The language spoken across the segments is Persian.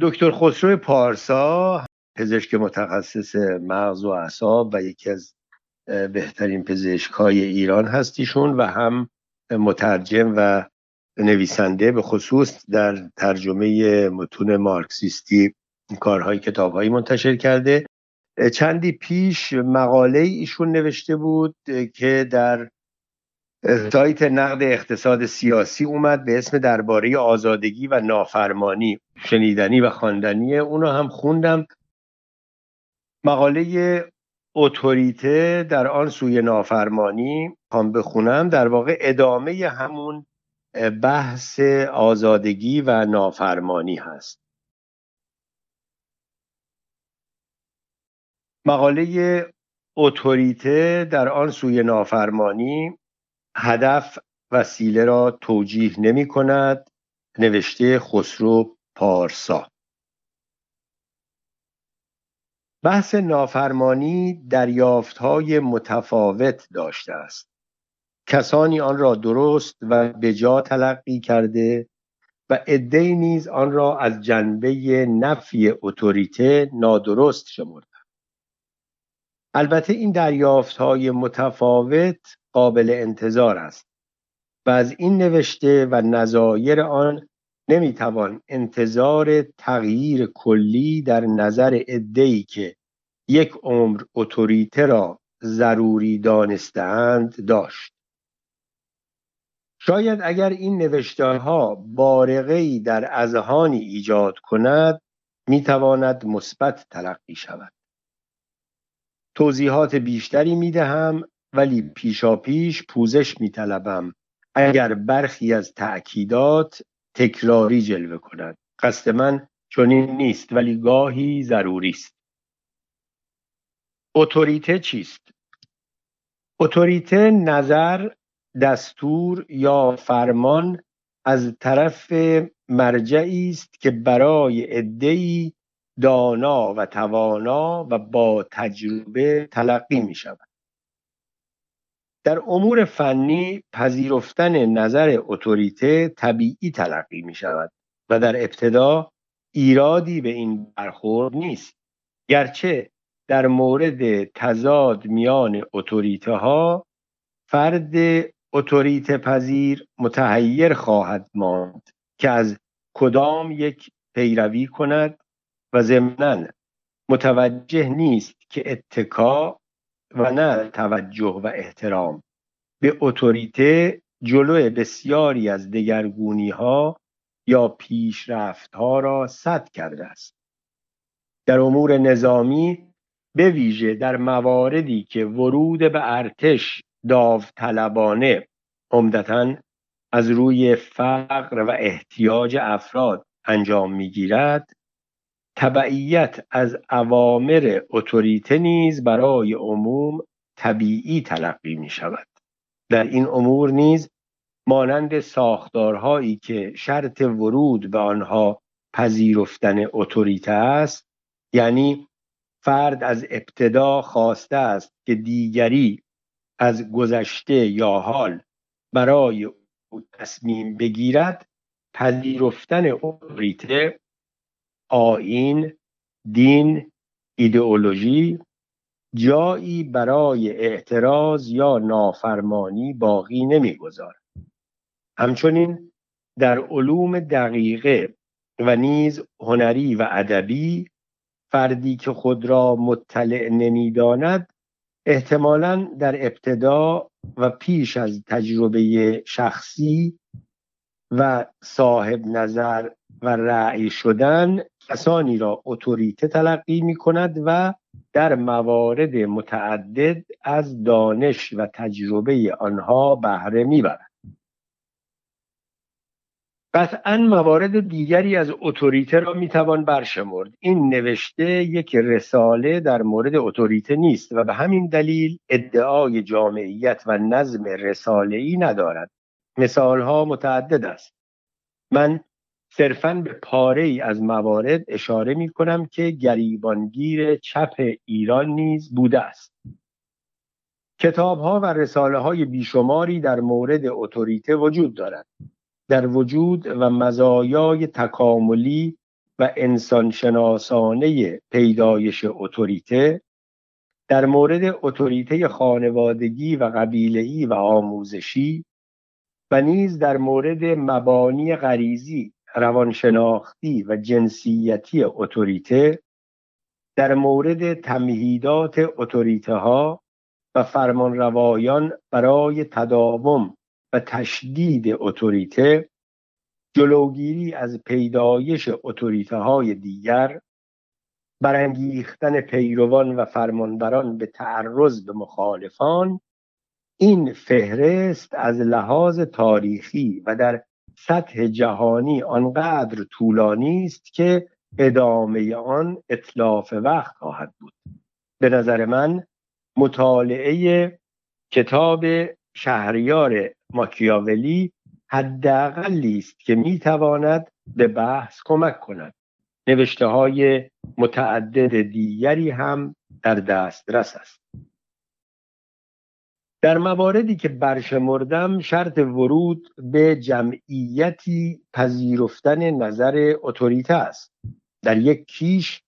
دکتر خسرو پارسا پزشک متخصص مغز و اعصاب و یکی از بهترین پزشک های ایران هستیشون و هم مترجم و نویسنده به خصوص در ترجمه متون مارکسیستی کارهای کتابهایی منتشر کرده. چندی پیش مقاله ایشون نوشته بود که در سایت نقد اقتصاد سیاسی اومد به اسم درباره آزادگی و نافرمانی شنیدنی و خواندنی اونو هم خوندم. مقاله اتوریته در آن سوی نافرمانی هم بخونم. در واقع ادامه همون بحث آزادگی و نافرمانی هست. مقاله اتوریته در آن سوی نافرمانی هدف وسیله را توجیه نمی کند نوشته خسرو پارسا. بحث نافرمانی دریافت های متفاوت داشته است. کسانی آن را درست و به جا تلقی کرده و عدهای نیز آن را از جنبه نفی اتوریته نادرست شمرده. البته این دریافت های متفاوت قابل انتظار است و از این نوشته و نظایر آن نمی‌توان انتظار تغییر کلی در نظر ادهی که یک عمر اتوریته را ضروری دانستهاند داشت. شاید اگر این نوشتارها بارقه در اذهانی ایجاد کند می‌تواند مثبت تلقی شود. توضیحات بیشتری می‌دهم ولی پیشا پیش پوزش میطلبم. اگر برخی از تأکیدات تکراری جلوه کند. قصد من چنین نیست ولی گاهی ضروری است. اتوریته چیست؟ اتوریته نظر دستور یا فرمان از طرف مرجعی است که برای عدهای دانا و توانا و با تجربه تلقی می شود. در امور فنی پذیرفتن نظر اتوریته طبیعی تلقی می شود و در ابتدا ایرادی به این برخورد نیست. گرچه در مورد تضاد میان اتوریته ها فرد اتوریته پذیر متحیر خواهد ماند که از کدام یک پیروی کند و ضمنا متوجه نیست که اتکا و نه توجه و احترام. به اتوریته جلو بسیاری از دگرگونی ها یا پیشرفت ها را صد کرده است. در امور نظامی به ویژه در مواردی که ورود به ارتش داوطلبانه عمدتا از روی فقر و احتیاج افراد انجام می‌گیرد تبعیت از اوامر اتوریته نیز برای عموم طبیعی تلقی می شود در این امور نیز مانند ساختارهایی که شرط ورود به آنها پذیرفتن اتوریته است یعنی فرد از ابتدا خواسته است که دیگری از گذشته یا حال برای او تصمیم بگیرد پذیرفتن اتوریته آین دین ایدئولوژی جایی برای اعتراض یا نافرمانی باقی نمی‌گذارد همچنین در علوم دقیقه و نیز هنری و ادبی فردی که خود را مطلع نمی‌داند احتمالا در ابتدا و پیش از تجربه شخصی و صاحب نظر و رأی شدن کسانی را اتوریته تلقی می کند و در موارد متعدد از دانش و تجربه آنها بهره می‌برد. قطعا موارد دیگری از اتوریته را می‌توان برشمرد. این نوشته یک رساله در مورد اتوریته نیست و به همین دلیل ادعای جامعیت و نظم رساله ای ندارد. مثالها متعدد است. من صرفا به پاره ای از موارد اشاره می کنم که گریبانگیر چپ ایران نیز بوده است. کتاب ها و رساله های بیشماری در مورد اتوریته وجود دارد. در وجود و مزایای تکاملی و انسانشناسانه پیدایش اتوریته در مورد اتوریته خانوادگی و قبیله‌ای و آموزشی و نیز در مورد مبانی غریزی روانشناختی و جنسیتی اتوریته در مورد تمهیدات اتوریته ها و فرمانروایان برای تداوم و تشدید اتوریته جلوگیری از پیدایش اتوریته های دیگر برانگیختن پیروان و فرمانبران به تعرض به مخالفان این فهرست از لحاظ تاریخی و در سطح جهانی آنقدر طولانی است که ادامه آن اطلاف وقت خواهد بود. به نظر من مطالعه کتاب شهریار ماکیاولی حداقلی است که می‌تواند به بحث کمک کند. نوشته های متعدد دیگری هم در دسترس است. در مواردی که برشمردم شرط ورود به جمعیتی پذیرفتن نظر اتوریته است. در یک کیش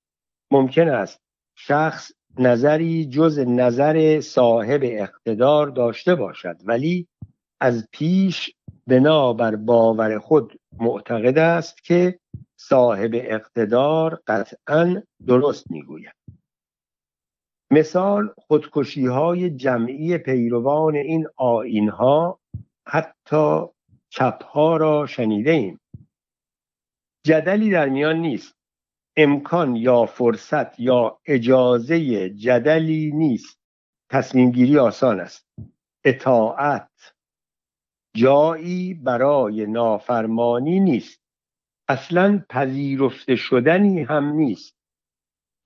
ممکن است شخص نظری جز نظر صاحب اقتدار داشته باشد ولی از پیش بنابر باور خود معتقد است که صاحب اقتدار قطعا درست می‌گوید. مثال خودکشی های جمعی پیروان این آین ها حتی چپ ها را شنیده ایم جدلی در میان نیست. امکان یا فرصت یا اجازه جدلی نیست. تصمیم گیری آسان است. اطاعت جایی برای نافرمانی نیست. اصلا پذیرفته شدنی هم نیست.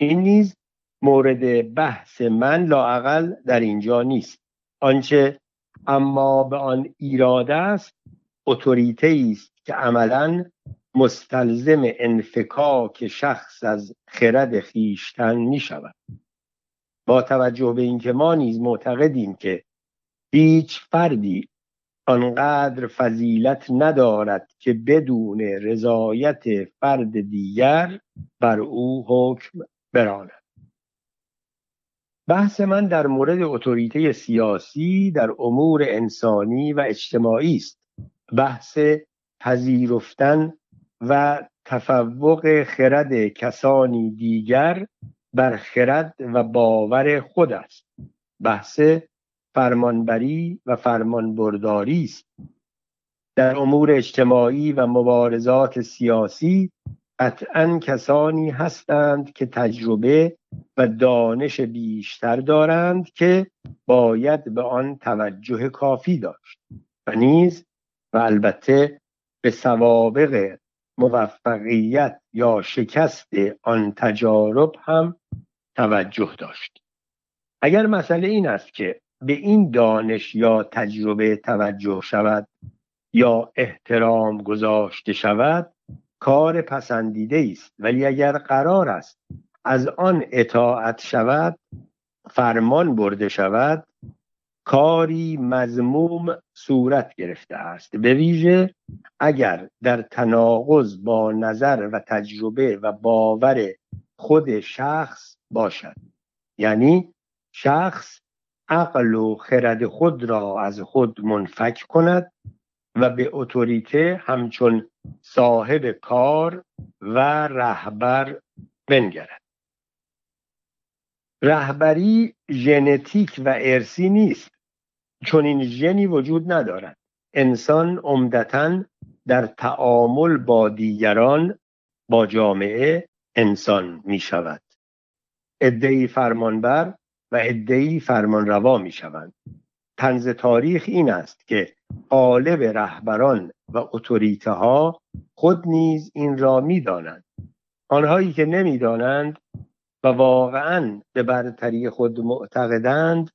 این نیز مورد بحث من لاعقل در اینجا نیست. آنچه اما به آن ایراده است اتوریته است که عملا مستلزم انفکاک شخص از خرد خیشتن می شود با توجه به اینکه ما نیز معتقدیم که هیچ فردی آنقدر فضیلت ندارد که بدون رضایت فرد دیگر بر او حکم براند. بحث من در مورد اتوریته سیاسی در امور انسانی و اجتماعی است. بحث پذیرفتن و تفوق خرد کسانی دیگر بر خرد و باور خود است. بحث فرمانبری و فرمانبرداری است. در امور اجتماعی و مبارزات سیاسی قطعا کسانی هستند که تجربه و دانش بیشتر دارند که باید به آن توجه کافی داشت و نیز و البته به سوابق موفقیت یا شکست آن تجارب هم توجه داشت. اگر مسئله این است که به این دانش یا تجربه توجه شود یا احترام گذاشته شود کار پسندیده است. ولی اگر قرار است از آن اطاعت شود فرمان برده شود کاری مزموم صورت گرفته است. به ویژه اگر در تناقض با نظر و تجربه و باور خود شخص باشد. یعنی شخص عقل و خرد خود را از خود منفک کند و به اتوریته همچون صاحب کار و رهبر بنگرد. رهبری ژنتیک و ارسی نیست. چون این ژنی وجود ندارد. انسان عمدتا در تعامل با دیگران با جامعه انسان می شود ادهی فرمانبر و ادهی فرمانروا می شوند تنز تاریخ این است که قالب رهبران و اتوریته ها خود نیز این را می‌دانند. آنهایی که نمی‌دانند و واقعا به برتری خود معتقدند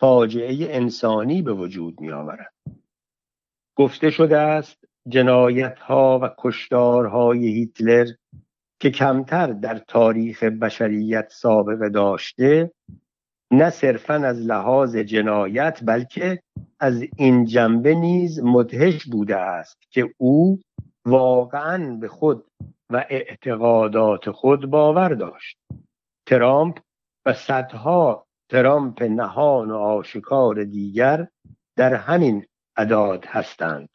فاجعه انسانی به وجود می آورند گفته شده است جنایت ها و کشتارهای هیتلر که کمتر در تاریخ بشریت سابقه داشته نه صرفا از لحاظ جنایت بلکه از این جنبه نیز مدهش بوده است که او واقعا به خود و اعتقادات خود باور داشت. ترامپ و صدها ترامپ نهان و آشکار دیگر در همین عداد هستند.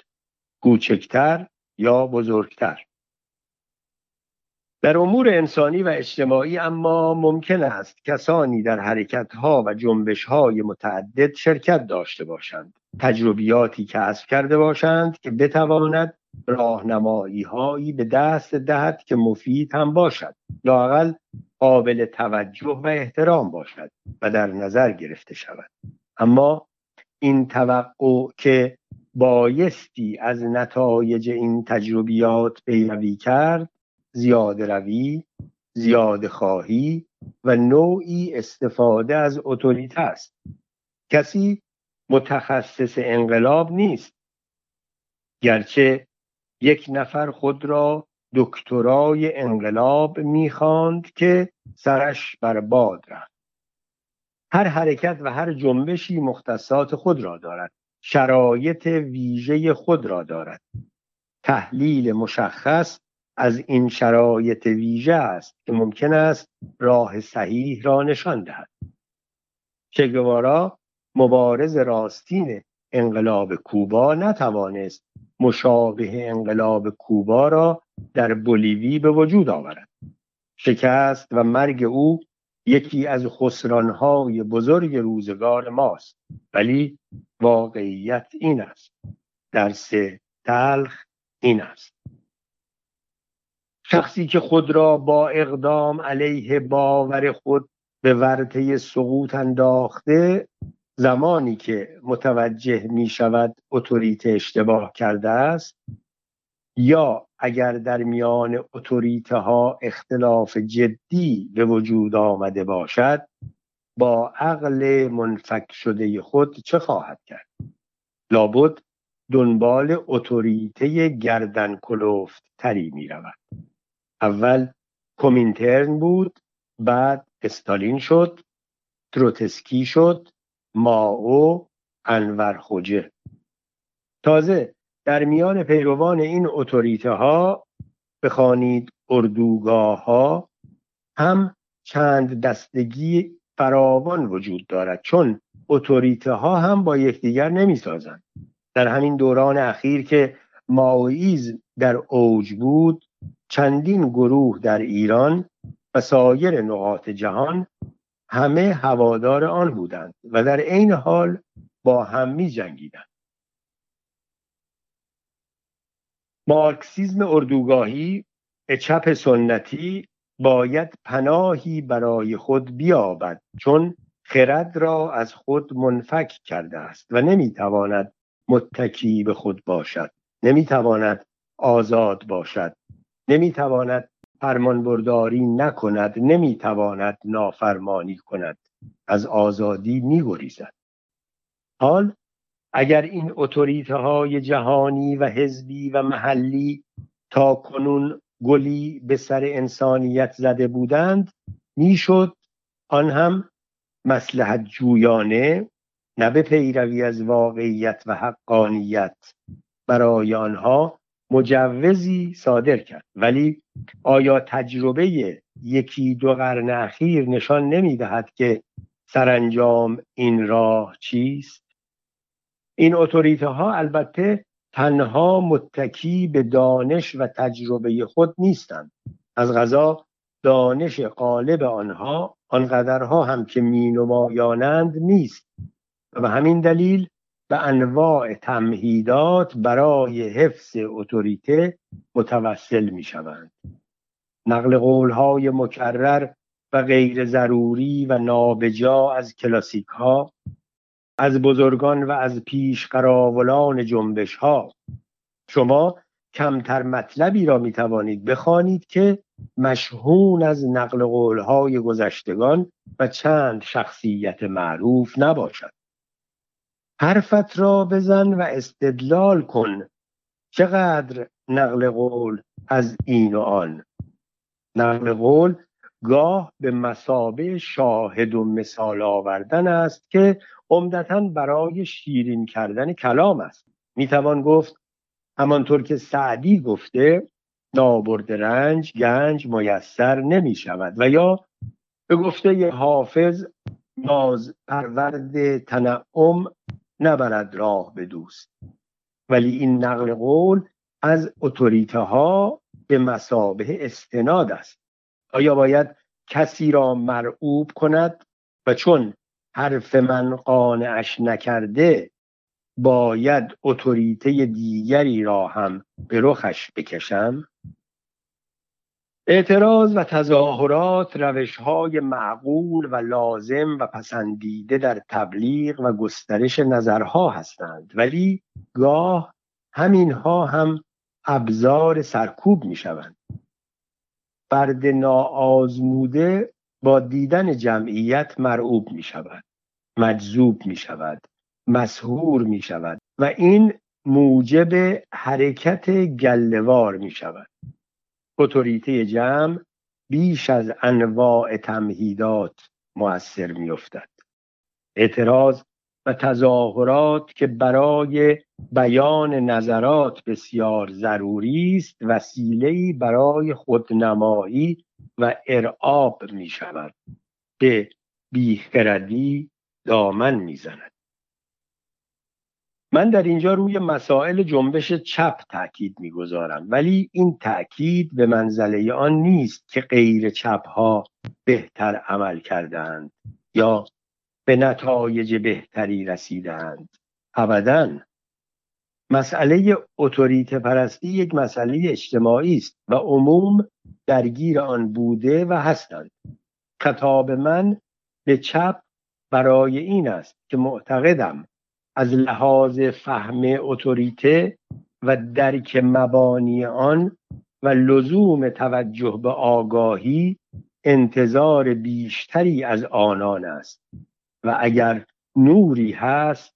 کوچکتر یا بزرگتر؟ در امور انسانی و اجتماعی اما ممکن است کسانی در حرکتها و جنبشهای متعدد شرکت داشته باشند. تجربیاتی کسب کرده باشند که بتواند راهنمایی هایی به دست دهد که مفید هم باشد. لاقل قابل توجه و احترام باشد و در نظر گرفته شود. اما این توقع که بایستی از نتایج این تجربیات پیروی کرد زیاده روی زیاده خواهی و نوعی استفاده از اتوریته است. کسی متخصص انقلاب نیست. گرچه یک نفر خود را دکترای انقلاب می‌خواند که سرش بر باد رفت. هر حرکت و هر جنبشی مختصات خود را دارد. شرایط ویژه خود را دارد. تحلیل مشخص از این شرایط ویژه است که ممکن است راه صحیح را نشان دهد. چگوارا مبارز راستین انقلاب کوبا نتوانست مشابه انقلاب کوبا را در بولیوی به وجود آورد. شکست و مرگ او یکی از خسرانهای بزرگ روزگار ماست ولی واقعیت این است. درس تلخ این است. شخصی که خود را با اقدام علیه باور خود به ورطه سقوط انداخته زمانی که متوجه می شود اتوریته اشتباه کرده است یا اگر در میان اتوریته ها اختلاف جدی به وجود آمده باشد با عقل منفک شده خود چه خواهد کرد؟ لابد دنبال اتوریته گردن کلوفت تری می رود اول کومینترن بود بعد استالین شد تروتسکی شد ماو انور خوجه. تازه در میان پیروان این اتوریته ها بخوانید اردوگاه ها هم چند دستگی فراوان وجود دارد چون اتوریته ها هم با یکدیگر نمی سازند در همین دوران اخیر که ماویز در اوج بود چندین گروه در ایران و سایر نقاط جهان همه هوادار آن بودند و در عین حال با هم می جنگیدند. مارکسیزم اردوگاهی چپ سنتی باید پناهی برای خود بیابد چون خرد را از خود منفک کرده است و نمی‌تواند متکی به خود باشد نمی‌تواند آزاد باشد. نمی‌تواند فرمانبرداری نکند نمی‌تواند نافرمانی کند از آزادی میگریزد. حال اگر این اتوریته های جهانی و حزبی و محلی تا کنون گلی به سر انسانیت زده بودند می‌شد آن هم مسلحت جویانه نه به پیروی از واقعیت و حقانیت. برای آنها مجوزی صادر کرد. ولی آیا تجربه یکی دو قرن اخیر نشان نمی دهد که سرانجام این راه چیست؟ این اتوریته ها البته تنها متکی به دانش و تجربه خود نیستند. از غذا دانش غالب آنها آنقدرها هم که مینمایانند نیست. و به همین دلیل به انواع تمهیدات برای حفظ اتوریته متوسل می شوند نقل قولهای مکرر و غیر ضروری و نابجا از کلاسیک ها از بزرگان و از پیش قراولان جنبش ها شما کمتر مطلبی را می توانید بخوانید که مشهون از نقل قولهای گذشتگان و چند شخصیت معروف نباشد. حرفت را بزن و استدلال کن. چقدر نقل قول از این و آن؟ نقل قول گاه به مسابه شاهد و مثال آوردن است که عمدتا برای شیرین کردن کلام است. می‌توان گفت همانطور که سعدی گفته نابرد رنج گنج میسر نمی شود و یا به گفته حافظ ناز پرورد تنعم نبرد راه به دوست. ولی این نقل قول از اتوریته ها به مسابه استناد است. آیا باید کسی را مرعوب کند؟ و چون حرف من قانعش نکرده باید اتوریته دیگری را هم به رخش بکشم؟ اعتراض و تظاهرات روش های معقول و لازم و پسندیده در تبلیغ و گسترش نظرها هستند. ولی گاه همینها هم ابزار سرکوب می شوند فرد ناآزموده با دیدن جمعیت مرعوب می شود مجذوب می شود مسهور می شود و این موجب حرکت گلوار می شود اتوریته جمع بیش از انواع تمهیدات مؤثر می افتد اعتراض و تظاهرات که برای بیان نظرات بسیار ضروری است وسیله‌ای برای خودنمایی و ارعاب می شود به بیخردی دامن می‌زند. من در اینجا روی مسائل جنبش چپ تاکید می‌گذارم ولی این تاکید به منزله آن نیست که غیر چپ ها بهتر عمل کردند یا به نتایج بهتری رسیدند ابدا مسئله اتوریت پرستی یک مسئله اجتماعی است و عموم درگیر آن بوده و هستند. خطاب من به چپ برای این است که معتقدم از لحاظ فهم اتوریته و درک مبانی آن و لزوم توجه به آگاهی انتظار بیشتری از آنان است و اگر نوری هست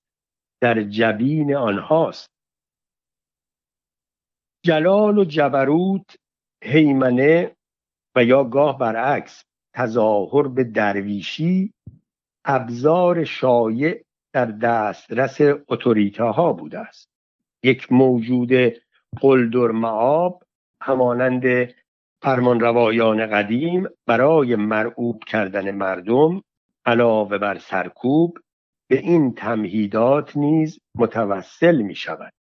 در جبین آنهاست. جلال و جبروت هیمنه و یا گاه برعکس تظاهر به درویشی ابزار شایع در دسترس اتوریته ها بوده است. یک موجود قلدر معاب همانند فرمانروایان قدیم برای مرعوب کردن مردم علاوه بر سرکوب به این تمهیدات نیز متوسل می شود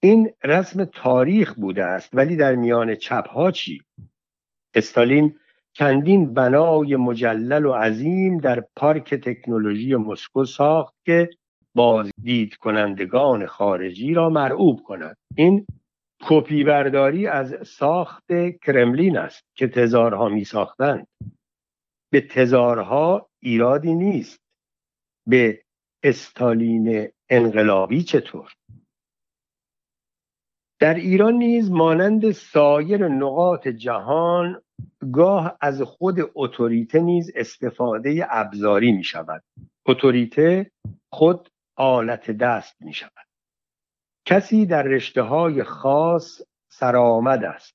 این رسم تاریخ بوده است ولی در میان چپ ها چی؟ استالین چندین بنای مجلل و عظیم در پارک تکنولوژی مسکو ساخت که بازدید کنندگان خارجی را مرعوب کند این کپی برداری از ساخت کرملین است که تزارها می ساختند به تزارها ایرادی نیست. به استالین انقلابی چطور؟ در ایران نیز مانند سایر نقاط جهان گاه از خود اتوریته نیز استفاده ابزاری می شود اتوریته خود آلت دست می شود کسی در رشته های خاص سرآمد است.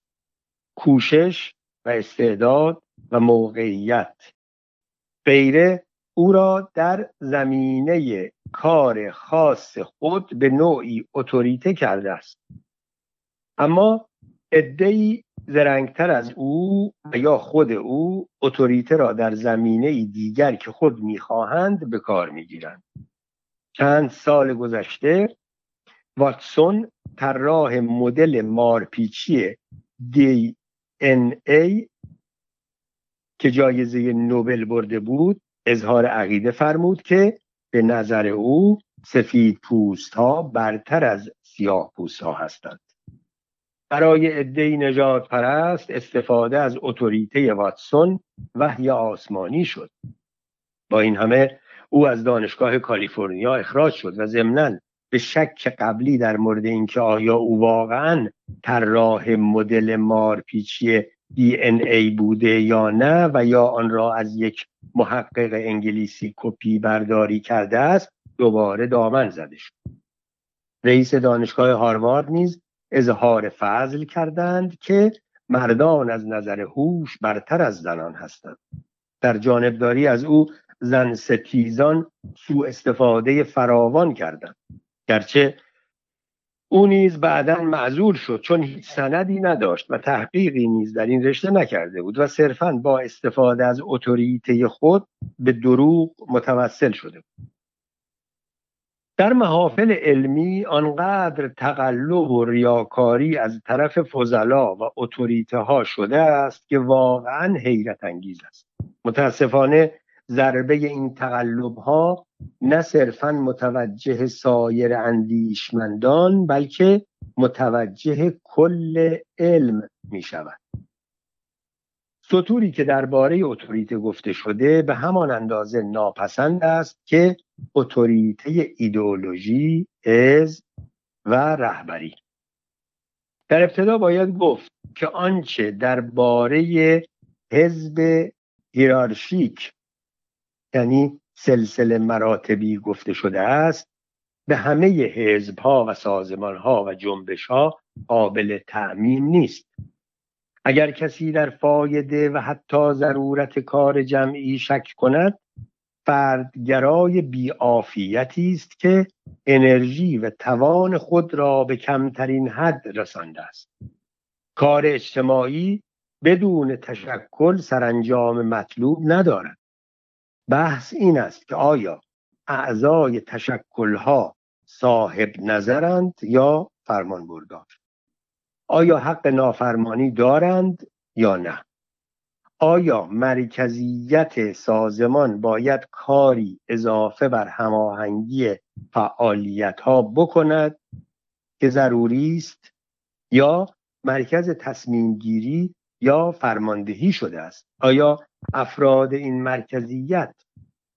کوشش و استعداد و موقعیت. غیره او را در زمینه کار خاص خود به نوعی اتوریته کرده است. اما ادهی زرنگتر از او و یا خود او اتوریته را در زمینه دیگر که خود می‌خواهند به کار می‌گیرند. چند سال گذشته واتسون طراح مدل مارپیچی دی ان ای که جایزه نوبل برده بود اظهار عقیده فرمود که به نظر او سفید پوست ها برتر از سیاه پوست ها هستند. برای عده نجات پرست استفاده از اتوریته واتسون وحی آسمانی شد. با این همه او از دانشگاه کالیفرنیا اخراج شد و ضمنا به شک قبلی در مورد اینکه آیا او واقعا طراح مدل مارپیچی دی ان ای بوده یا نه و یا آن را از یک محقق انگلیسی کپی برداری کرده است دوباره دامن زده شد. رئیس دانشگاه هاروارد نیز اظهار فضل کردند که مردان از نظر هوش برتر از زنان هستند. در جانبداری از او زن ستیزان سوء استفاده فراوان کردند. گرچه او نیز بعدا معذور شد چون هیچ سندی نداشت و تحقیقی نیز در این رشته نکرده بود و صرفا با استفاده از اتوریته خود به دروغ متوسل شده بود. در محافل علمی آنقدر تقلب و ریاکاری از طرف فضلا و اتوریته ها شده است که واقعا حیرت انگیز است. متاسفانه ضربه این تقلب ها نه صرفا متوجه سایر اندیشمندان بلکه متوجه کل علم می شود سطوری که درباره اتوریته گفته شده به همان اندازه ناپسند است که اتوریته ایدئولوژی از و رهبری. در ابتدا باید گفت که آنچه درباره حزب هیرارشیک یعنی سلسله مراتبی گفته شده است به همه حزب ها و سازمان ها و جنبش ها قابل تعمیم نیست. اگر کسی در فایده و حتی ضرورت کار جمعی شک کند فردگرای بیعافیتی است که انرژی و توان خود را به کمترین حد رسانده است. کار اجتماعی بدون تشکل سرانجام مطلوب ندارد. بحث این است که آیا اعضای تشکلها صاحب نظرند یا فرمان بردار آیا حق نافرمانی دارند یا نه؟ آیا مرکزیت سازمان باید کاری اضافه بر هماهنگی فعالیت ها بکند که ضروری است یا مرکز تصمیم گیری یا فرماندهی شده است؟ آیا افراد این مرکزیت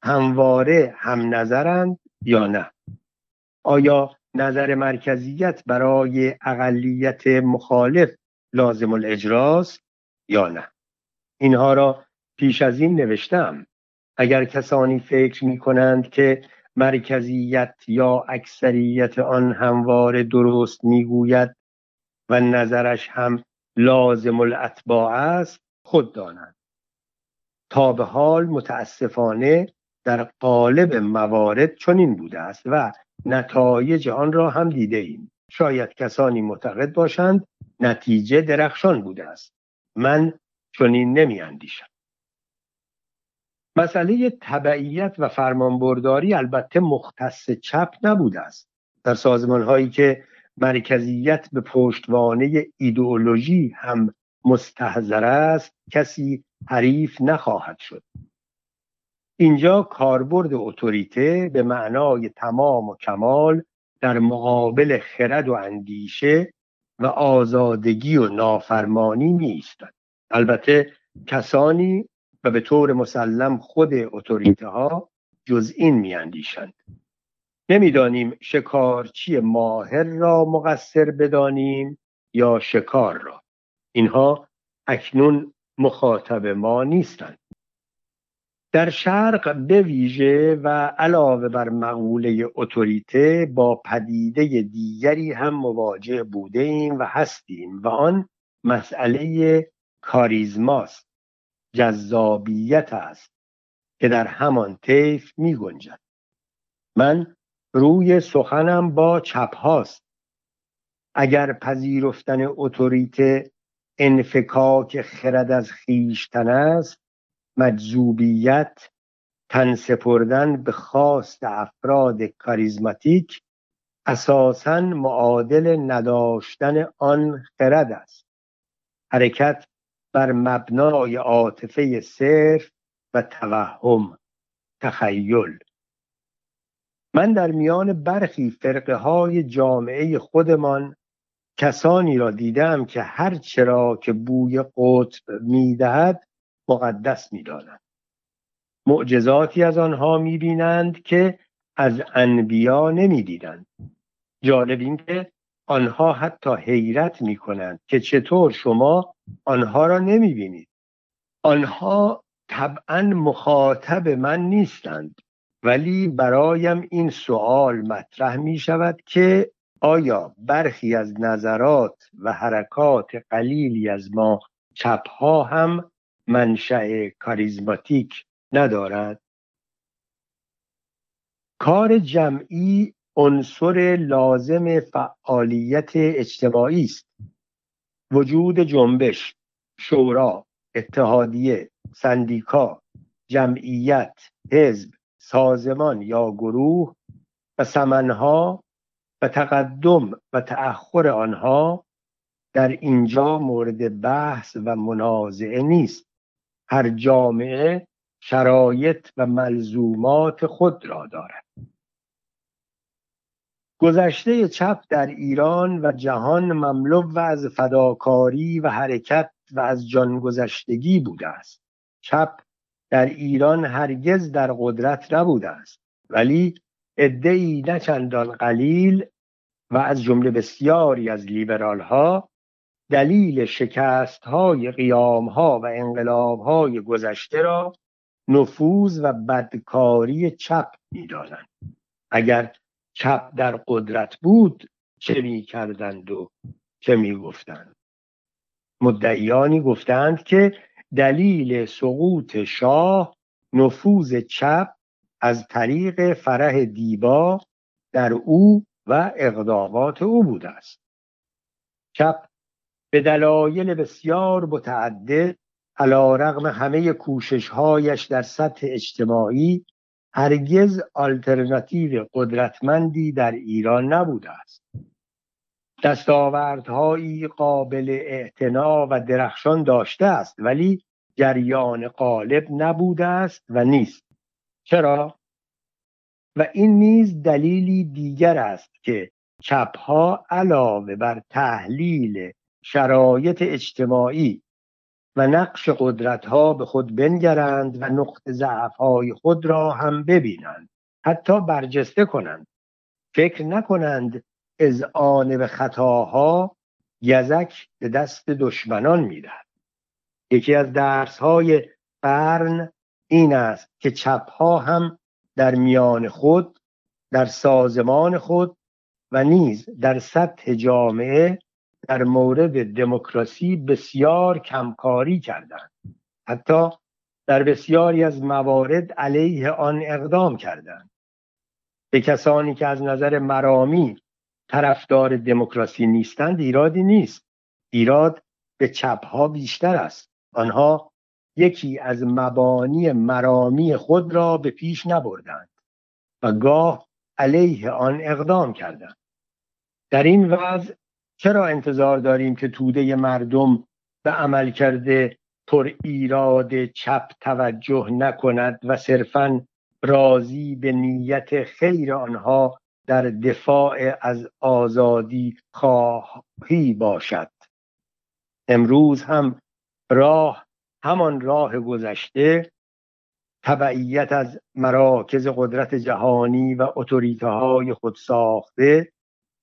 همواره هم نظرند یا نه؟ آیا نظر مرکزیت برای اقلیت مخالف لازم الاجراست یا نه؟ اینها را پیش از این نوشتم. اگر کسانی فکر می کنند که مرکزیت یا اکثریت آن همواره درست می‌گوید و نظرش هم لازم الاتباع است خود دانند. تا به حال متاسفانه در قالب موارد چنین بوده است و نتایج آن را هم دیده ایم شاید کسانی معتقد باشند نتیجه درخشان بوده است. من چنین نمی اندیشم مسئله تبعیت و فرمانبرداری البته مختص چپ نبوده است. در سازمان هایی که مرکزیت به پشتوانه ایدئولوژی هم مستحضر است کسی حریف نخواهد شد. اینجا کاربرد اتوریته به معنای تمام و کمال در مقابل خرد و اندیشه و آزادگی و نافرمانی نیست. البته کسانی و به طور مسلم خود اتوریته ها جز این می اندیشند نمی‌دانیم شکارچی ماهر را مقصر بدانیم یا شکار را. اینها اکنون مخاطب ما نیستند. در شرق به ویژه و علاوه بر مقوله اتوریته با پدیده دیگری هم مواجه بوده ایم و هستیم و آن مسئله کاریزماست جذابیت است که در همان طیف می گنجد من روی سخنم با چپ هاست. اگر پذیرفتن اتوریته انفکاک خرد از خیشتن است مجذوبیت تن سپردن به خواست افراد کاریزماتیک اساسا معادل نداشتن آن خرد است. حرکت بر مبنای عاطفه صرف و توهم تخیل. من در میان برخی فرقه های جامعه خودمان کسانی را دیدم که هر چرا که بوی قطب می‌دهد مقدس می‌دانند. معجزاتی از آنها می‌بینند که از انبیا نمی‌دیدند. جالب این که آنها حتی حیرت می‌کنند که چطور شما آنها را نمی‌بینید. آنها طبعا مخاطب من نیستند ولی برایم این سوال مطرح می شود که آیا برخی از نظرات و حرکات قلیلی از ما چپها هم منشأ کاریزماتیک ندارد. کار جمعی عنصر لازم فعالیت اجتماعی است. وجود جنبش شورا اتحادیه سندیکا جمعیت حزب سازمان یا گروه و سمنها و تقدم و تأخر آنها در اینجا مورد بحث و منازعه نیست. هر جامعه شرایط و ملزومات خود را دارد. گذشته چپ در ایران و جهان مملو از فداکاری و حرکت و از جانگذشتگی بوده است. چپ در ایران هرگز در قدرت نبوده است ولی ادعی نه چندان قلیل و از جمله بسیاری از لیبرال ها دلیل شکست های قیام ها و انقلاب های گذشته را نفوذ و بدکاری چپ می‌دانند. اگر چپ در قدرت بود چه می کردند و چه می گفتند مدعیانی گفتند که دلیل سقوط شاه نفوذ چپ از طریق فرح دیبا در او و اقدامات او بوده است. چپ به دلایل بسیار متعدد علا رغم همه کوششهایش در سطح اجتماعی هرگز آلترناتیو قدرتمندی در ایران نبوده است. دستاوردهایی قابل اعتنا و درخشان داشته است ولی جریان غالب نبوده است و نیست. چرا؟ و این نیز دلیلی دیگر است که چپها علاوه بر تحلیل شرایط اجتماعی و نقش قدرت ها به خود بنگرند و نقط ضعف های خود را هم ببینند حتی برجسته کنند. فکر نکنند از آن به خطاها یزک به دست دشمنان می‌دهد. یکی از درس های قرن این است که چپ ها هم در میان خود در سازمان خود و نیز در سطح جامعه در مورد دموکراسی بسیار کمکاری کردند. حتی در بسیاری از موارد علیه آن اقدام کردند. به کسانی که از نظر مرامی طرفدار دموکراسی نیستند ایرادی نیست. ایراد به چپها بیشتر است. آنها یکی از مبانی مرامی خود را به پیش نبردند و گاه علیه آن اقدام کردند. در این وضع چرا انتظار داریم که توده مردم به عمل کرده پر ایراد چپ توجه نکند و صرفا راضی به نیت خیر آنها در دفاع از آزادی خواهی باشد؟ امروز هم راه همان راه گذشته تبعیت از مراکز قدرت جهانی و اتوریته های خود ساخته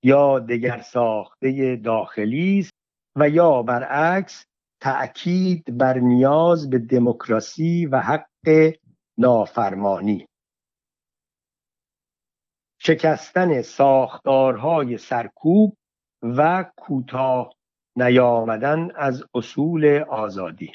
یا دگر ساخته داخلی است و یا برعکس تأکید بر نیاز به دموکراسی و حق نافرمانی. شکستن ساختارهای سرکوب و کوتاه نیامدن از اصول آزادی.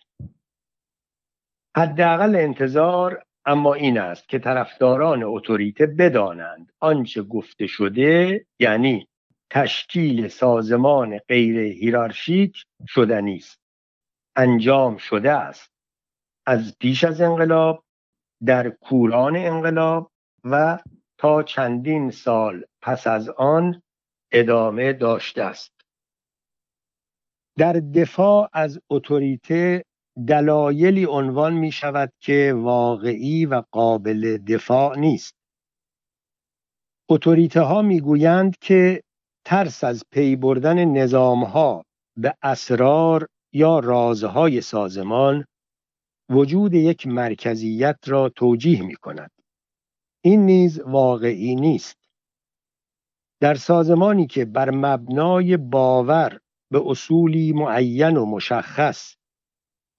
حداقل انتظار اما این است که طرفداران اتوریته بدانند آنچه گفته شده یعنی تشکیل سازمان غیر هیرارشیک شدنی است انجام شده است. از پیش از انقلاب در کوران انقلاب و تا چندین سال پس از آن ادامه داشته است. در دفاع از اتوریته دلایلی عنوان می شود که واقعی و قابل دفاع نیست. اتوریته ها می گویند که ترس از پی بردن نظام ها به اسرار یا رازهای سازمان وجود یک مرکزیت را توجیه می کند این نیز واقعی نیست. در سازمانی که بر مبنای باور به اصولی معین و مشخص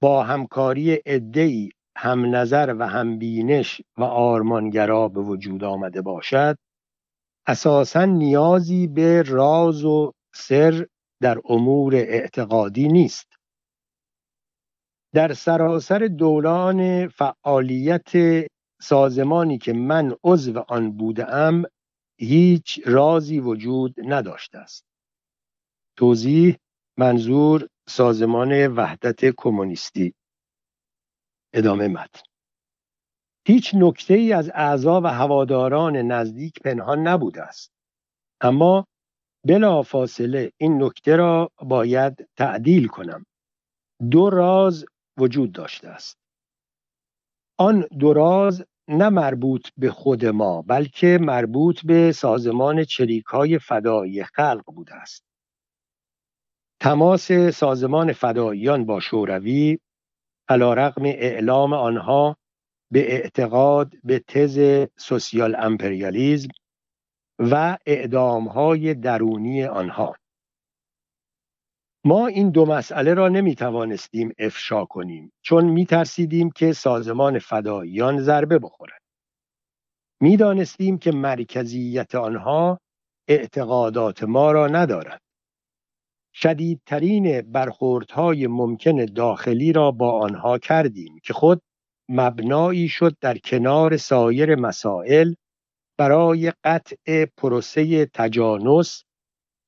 با همکاری عدهای هم نظر و هم بینش و آرمانگرا به وجود آمده باشد اساسا نیازی به راز و سر در امور اعتقادی نیست. در سراسر دوران فعالیت سازمانی که من عضو آن بودم هیچ رازی وجود نداشته است. توضیح منظور سازمان وحدت کمونیستی. ادامه متن. هیچ نکته ای از اعضا و هواداران نزدیک پنهان نبوده است. اما بلا فاصله این نکته را باید تعدیل کنم. دو راز وجود داشته است. آن دو راز نه مربوط به خود ما بلکه مربوط به سازمان چریکای فدایی خلق بوده است. تماس سازمان فداییان با شوروی علا رقم اعلام آنها به اعتقاد به تز سوسیال امپریالیزم و های درونی آنها. ما این دو مسئله را نمی توانستیم افشا کنیم چون می ترسیدیم که سازمان فداییان ضربه بخورد. می دانستیم که مرکزیت آنها اعتقادات ما را ندارد. شدیدترین برخوردهای ممکن داخلی را با آنها کردیم که خود مبنایی شد در کنار سایر مسائل برای قطع پروسه تجانس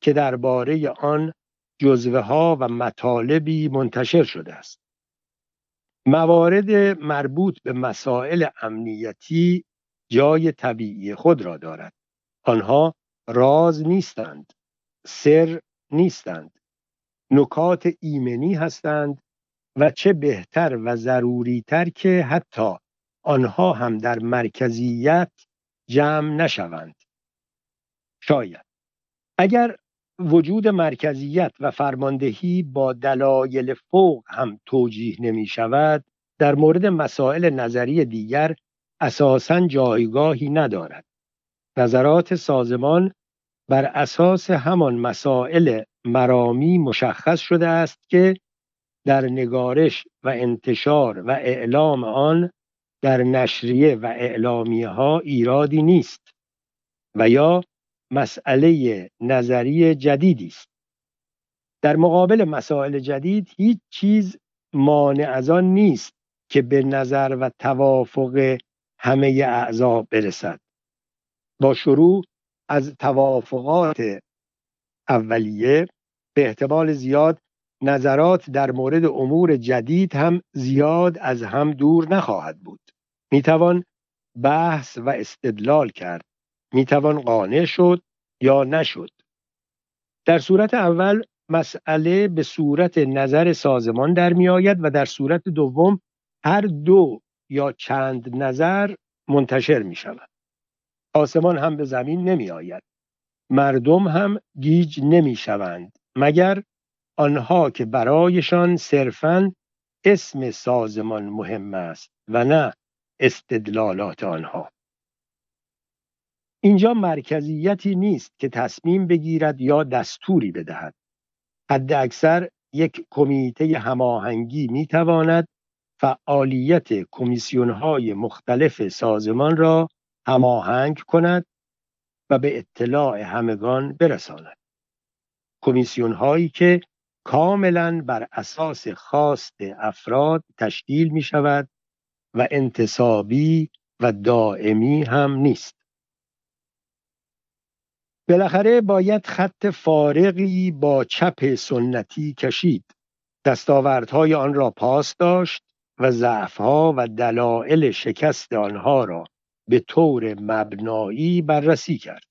که درباره آن جزوه ها و مطالبی منتشر شده است. موارد مربوط به مسائل امنیتی جای طبیعی خود را دارد. آنها راز نیستند سر نیستند نکات ایمنی هستند و چه بهتر و ضروریتر که حتی آنها هم در مرکزیت جمع نشوند. شاید. اگر وجود مرکزیت و فرماندهی با دلایل فوق هم توجیه نمی شود در مورد مسائل نظری دیگر اساسا جایگاهی ندارد. نظرات سازمان بر اساس همان مسائل مرامی مشخص شده است که در نگارش و انتشار و اعلام آن در نشریه و اعلامیه ها ایرادی نیست و یا مسئله نظری جدیدی است. در مقابل مسائل جدید هیچ چیز مانع از آن نیست که به نظر و توافق همه اعضا برسد. با شروع از توافقات اولیه به احتمال زیاد نظرات در مورد امور جدید هم زیاد از هم دور نخواهد بود. می‌توان بحث و استدلال کرد. می‌توان قانع شد یا نشد. در صورت اول مسئله به صورت نظر سازمان در می آید و در صورت دوم هر دو یا چند نظر منتشر می شود آسمان هم به زمین نمی آید مردم هم گیج نمی شوند مگر آنها که برایشان صرفا اسم سازمان مهم است و نه استدلالات آنها. اینجا مرکزیتی نیست که تصمیم بگیرد یا دستوری بدهد. حد اکثر یک کمیته هماهنگی می تواند فعالیت کمیسیون های مختلف سازمان را هماهنگ کند و به اطلاع همگان برساند. کمیسیون هایی که کاملا بر اساس خواست افراد تشکیل می شود و انتصابی و دائمی هم نیست. بالاخره باید خط فارغی با چپ سنتی کشید. دستاوردهای آن را پاس داشت و ضعفها و دلایل شکست آنها را به طور مبنایی بررسی کرد.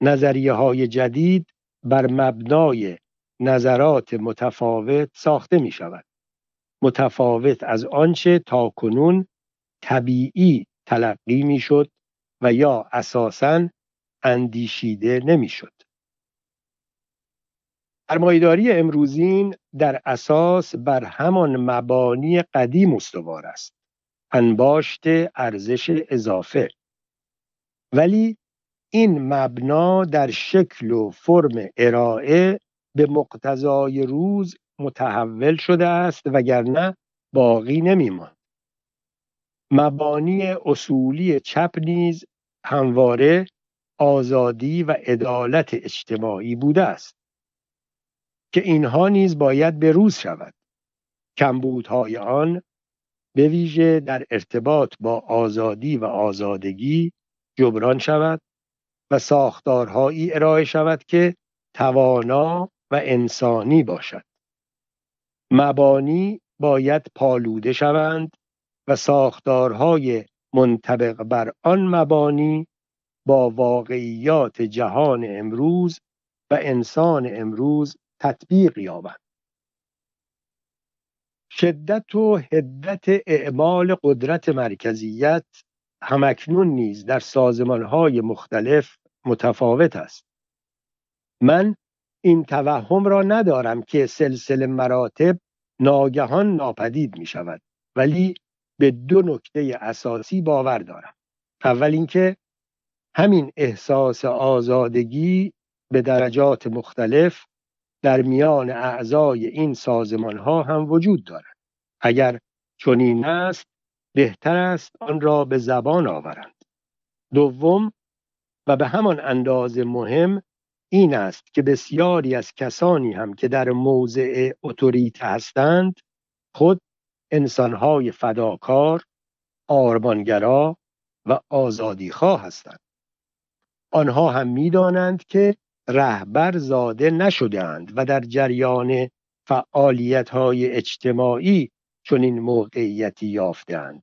نظریه های جدید بر مبنای نظرات متفاوت ساخته می شود متفاوت از آنچه تا کنون طبیعی تلقی می شد و یا اساساً اندیشیده نمی‌شد. سرمایهداری امروزین در اساس بر همان مبانی قدیم استوار است. انباشت ارزش اضافه. ولی این مبنا در شکل و فرم ارائه به مقتضای روز متحول شده است وگرنه باقی نمیماند. مبانی اصولی چپ نیز همواره آزادی و عدالت اجتماعی بوده است که اینها نیز باید به روز شود. کمبودهای آن به ویژه در ارتباط با آزادی و آزادگی جبران شود و ساختارهایی ارائه شود که توانا و انسانی باشد. مبانی باید پالوده شوند و ساختارهای منطبق بر آن مبانی با واقعیات جهان امروز و انسان امروز تطبیق یابند. شدت و حدت اعمال قدرت مرکزیت همکنون نیز در سازمانهای مختلف متفاوت است. من این توهم را ندارم که سلسله مراتب ناگهان ناپدید می شود ولی به دو نکته اساسی باور دارم. اول اینکه همین احساس آزادگی به درجات مختلف در میان اعضای این سازمان ها هم وجود دارد. اگر چنین است بهتر است آن را به زبان آورند. دوم و به همان اندازه مهم این است که بسیاری از کسانی هم که در موضع اتوریته هستند خود انسانهای فداکار آرمانگرا و آزادیخواه هستند. آنها هم می‌دانند که رهبر زاده نشدهاند و در جریان فعالیت های اجتماعی چنین موقعیتی یافتهاند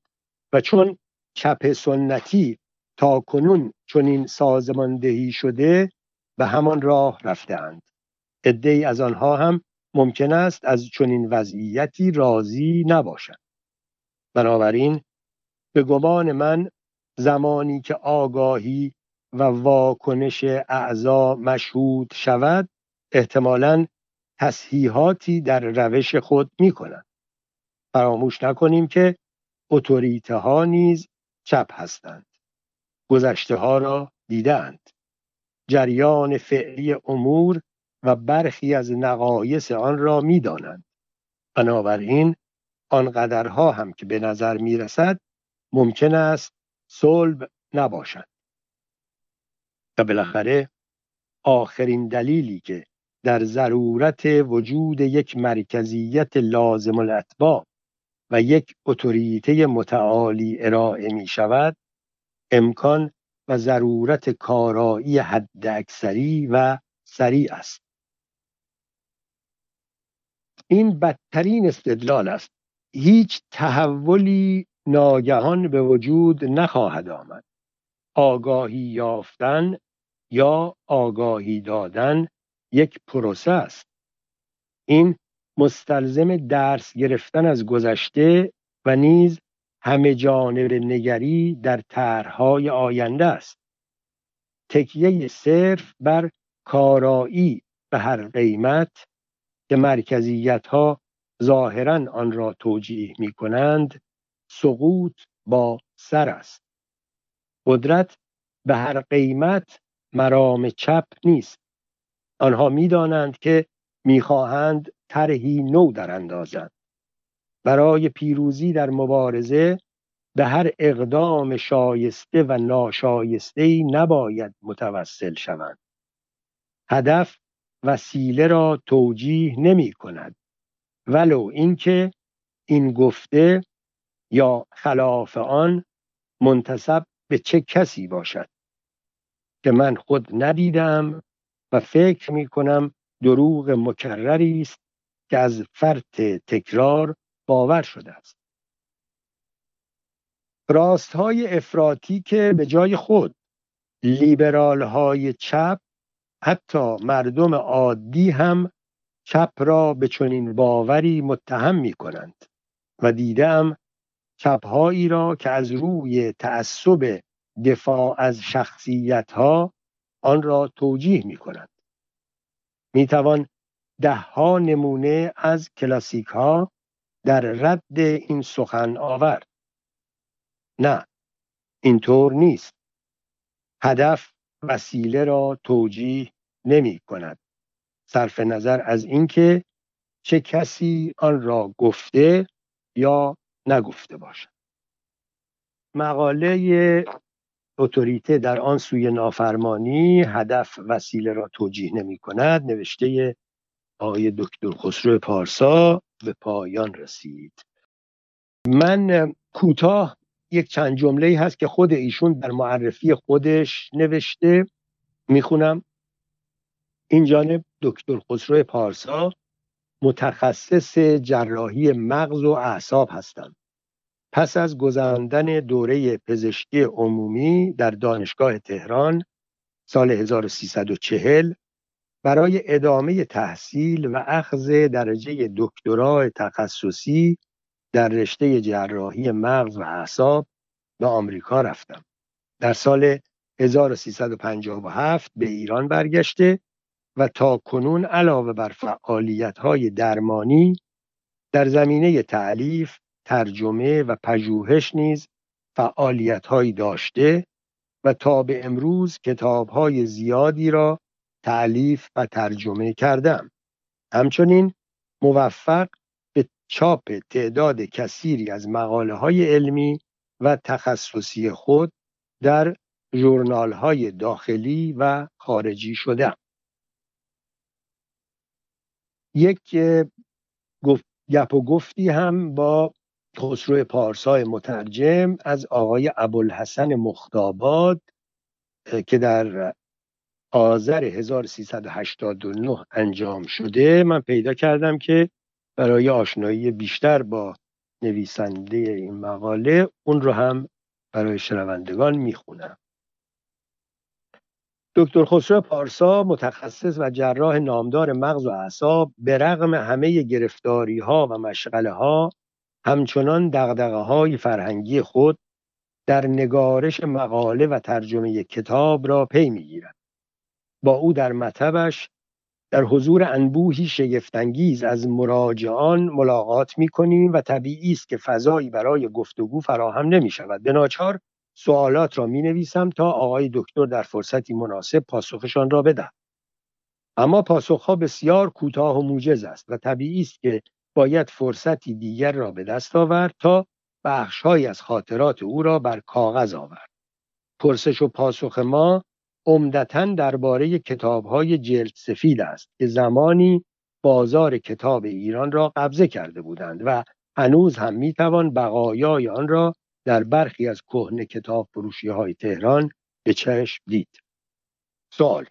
و چون چپ سنتی تا کنون چنین سازماندهی شده به همان راه رفتهاند عدهای از آنها هم ممکن است از چنین وضعیتی راضی نباشند بنابراین به گمان من زمانی که آگاهی و واکنش اعضا مشهود شود احتمالا تصحیحاتی در روش خود می کنند. فراموش نکنیم که اتوریته ها نیز چپ هستند. گذشته ها را دیدند. جریان فعلی امور و برخی از نقایص آن را می دانند. بنابراین آنقدرها هم که به نظر می رسد ممکن است صلب نباشند. و بالاخره آخرین دلیلی که در ضرورت وجود یک مرکزیت لازم الاتباع و یک اتوریته متعالی ارائه می شود امکان و ضرورت کارایی حد اکثری و سریع است. این بدترین استدلال است. هیچ تحولی ناگهان به وجود نخواهد آمد. آگاهی یافتن یا آگاهی دادن یک پروسه است. این مستلزم درس گرفتن از گذشته و نیز همه جانب نگری در طرحهای آینده است. تکیه صرف بر کارایی به هر قیمت که مرکزیت ها ظاهرا آن را توجیه می کنند سقوط با سر است. قدرت به هر قیمت مرام چپ نیست. آنها می‌دانند که می‌خواهند طرحی نو در اندازند. برای پیروزی در مبارزه به هر اقدام شایسته و ناشایسته ای نباید متوسل شوند. هدف وسیله را توجیه نمی کند. ولو اینکه این گفته یا خلاف آن منتصب به چه کسی باشد که من خود ندیدم و فکر می کنم دروغ مکرری است که از فرط تکرار باور شده است. راست های افراطی که به جای خود لیبرال های چپ حتی مردم عادی هم چپ را به چنین باوری متهم می کنند و دیدم چپهایی را که از روی تعصب دفاع از شخصیت ها آن را توجیه می کنند می توان ده ها نمونه از کلاسیک ها در رد این سخن آورد. نه اینطور نیست. هدف وسیله را توجیه نمی کند. صرف نظر از اینکه چه کسی آن را گفته یا نگفته باشد. مقاله اتوریته در آن سوی نافرمانی هدف وسیله را توجیه نمی کند. نوشته آقای دکتر خسرو پارسا به پایان رسید. من کوتاه یک چند جمله هست که خود ایشون در معرفی خودش نوشته. می‌خونم. این جانب دکتر خسرو پارسا متخصص جراحی مغز و اعصاب هستند. پس از گذراندن دوره پزشکی عمومی در دانشگاه تهران سال 1340 برای ادامه تحصیل و اخذ درجه دکترا تخصصی در رشته جراحی مغز و اعصاب به آمریکا رفتم. در سال 1357 به ایران برگشته و تا کنون علاوه بر فعالیت های درمانی در زمینه تعلیف، ترجمه و پژوهش نیز فعالیت داشته و تا به امروز کتاب های زیادی را تعلیف و ترجمه کردم. همچنین موفق به چاپ تعداد کثیری از مقاله های علمی و تخصصی خود در جورنال های داخلی و خارجی شدم. یک گپ و گفتی هم با خسرو پارسای مترجم از آقای ابوالحسن مختاباد که در آذر 1389 انجام شده من پیدا کردم که برای آشنایی بیشتر با نویسنده این مقاله اون رو هم برای شنوندگان می‌خونم. دکتر خسرو پارسا متخصص و جراح نامدار مغز و اعصاب به رغم همه گرفتاری ها و مشغله ها همچنان دقدقه های فرهنگی خود در نگارش مقاله و ترجمه کتاب را پی می‌گیرد. با او در مطبش در حضور انبوهی شگفتانگیز از مراجعان ملاقات می کنیم و طبیعی است که فضایی برای گفتگو فراهم نمی شود به ناچار سوالات را می نویسم تا آقای دکتر در فرصتی مناسب پاسخشان را بدهد. اما پاسخها بسیار کوتاه و موجز است و طبیعی است که باید فرصتی دیگر را به دست آورد تا بخشهایی از خاطرات او را بر کاغذ آورد. پرسش و پاسخ ما عمدتا درباره کتابهای جلد سفید است که زمانی بازار کتاب ایران را قبضه کرده بودند و هنوز هم می‌توان بقایای آن را در برخی از کهنه کتاب فروشی های تهران به چشم دید سوال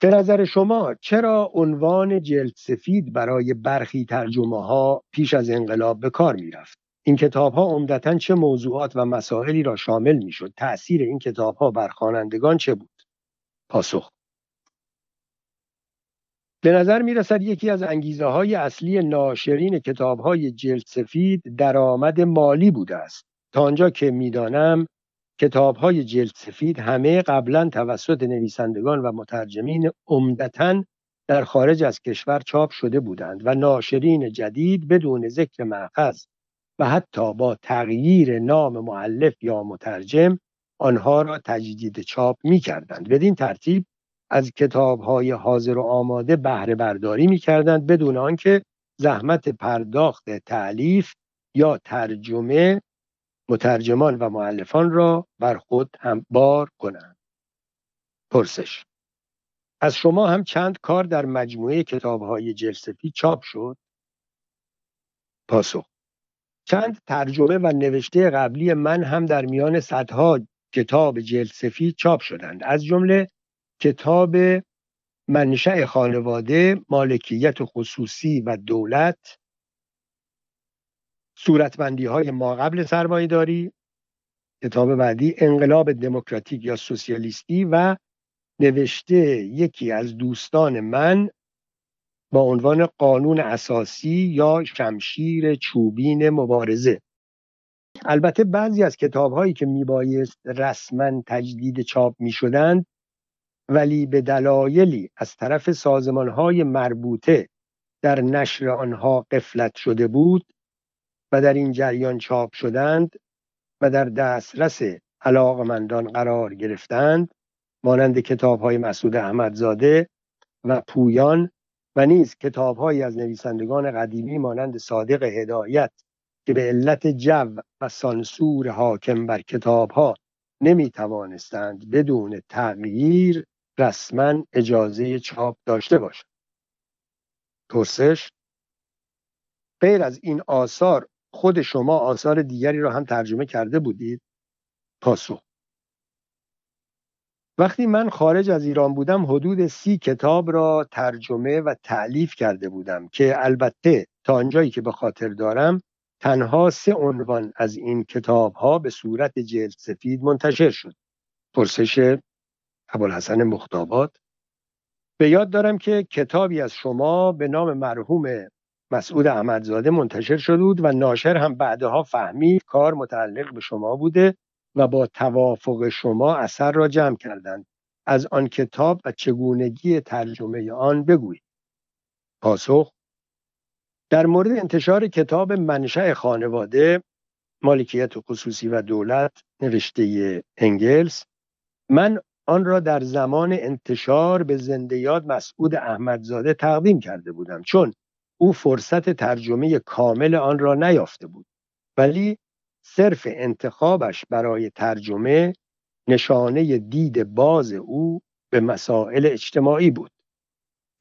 به نظر شما چرا عنوان جلد سفید برای برخی ترجمه ها پیش از انقلاب به کار می رفت؟ این کتاب ها عمدتا چه موضوعات و مسائلی را شامل می شد؟ تأثیر این کتاب ها بر خوانندگان چه بود؟ پاسخ به نظر می رسد یکی از انگیزه های اصلی ناشرین کتاب های جلد سفید درآمد مالی بوده است تا آنجا که می‌دانم کتاب های جلد سفید همه قبلا توسط نویسندگان و مترجمین عمدتا در خارج از کشور چاپ شده بودند و ناشرین جدید بدون ذکر معخذ و حتی با تغییر نام معلف یا مترجم آنها را تجدید چاپ می کردند بدین ترتیب از کتاب های حاضر و آماده بهره برداری می کردند بدون آنکه زحمت پرداخت تعلیف یا ترجمه مترجمان و معلفان را بر خود هم بار کنند. پرسش از شما هم چند کار در مجموعه کتاب های چاپ شد؟ پاسخ چند ترجمه و نوشته قبلی من هم در میان صدها کتاب جلسفی چاپ شدند. از جمله کتاب منشأ خانواده مالکیت خصوصی و دولت صورتبندی های ما قبل سرمایه داری کتاب بعدی انقلاب دموکراتیک یا سوسیالیستی و نوشته یکی از دوستان من با عنوان قانون اساسی یا شمشیر چوبین مبارزه. البته بعضی از کتاب هایی که میبایست رسما تجدید چاپ می شدند ولی به دلایلی از طرف سازمان های مربوطه در نشر آنها قفلت شده بود و در این جریان چاپ شدند و در دسترس علاقمندان قرار گرفتند مانند کتاب های مسعود احمدزاده و پویان و نیز کتاب از نویسندگان قدیمی مانند صادق هدایت که به علت جو و سانسور حاکم بر کتاب ها نمی توانستند بدون تغییر رسما اجازه چاپ داشته باشند. پرسش غیر از این آثار خود شما آثار دیگری را هم ترجمه کرده بودید؟ پاسخ وقتی من خارج از ایران بودم حدود سی کتاب را ترجمه و تعلیف کرده بودم که البته تا آنجایی که به خاطر دارم تنها سه عنوان از این کتاب ها به صورت جلد سفید منتشر شد. پرسش ابوالحسن مختابات به یاد دارم که کتابی از شما به نام مرحوم مسعود احمدزاده منتشر شده بود و ناشر هم بعدها فهمید کار متعلق به شما بوده. و با توافق شما اثر را جمع کردند. از آن کتاب و چگونگی ترجمه آن بگویید. پاسخ در مورد انتشار کتاب منشأ خانواده مالکیت خصوصی و دولت نوشته انگلس من آن را در زمان انتشار به زنده یاد مسعود احمدزاده تقدیم کرده بودم چون او فرصت ترجمه کامل آن را نیافته بود. ولی صرف انتخابش برای ترجمه نشانه دید باز او به مسائل اجتماعی بود.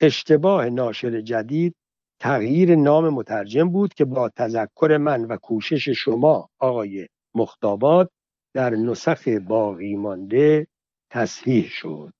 اشتباه ناشر جدید تغییر نام مترجم بود که با تذکر من و کوشش شما آقای مختابات در نسخ باقی مانده تصحیح شد.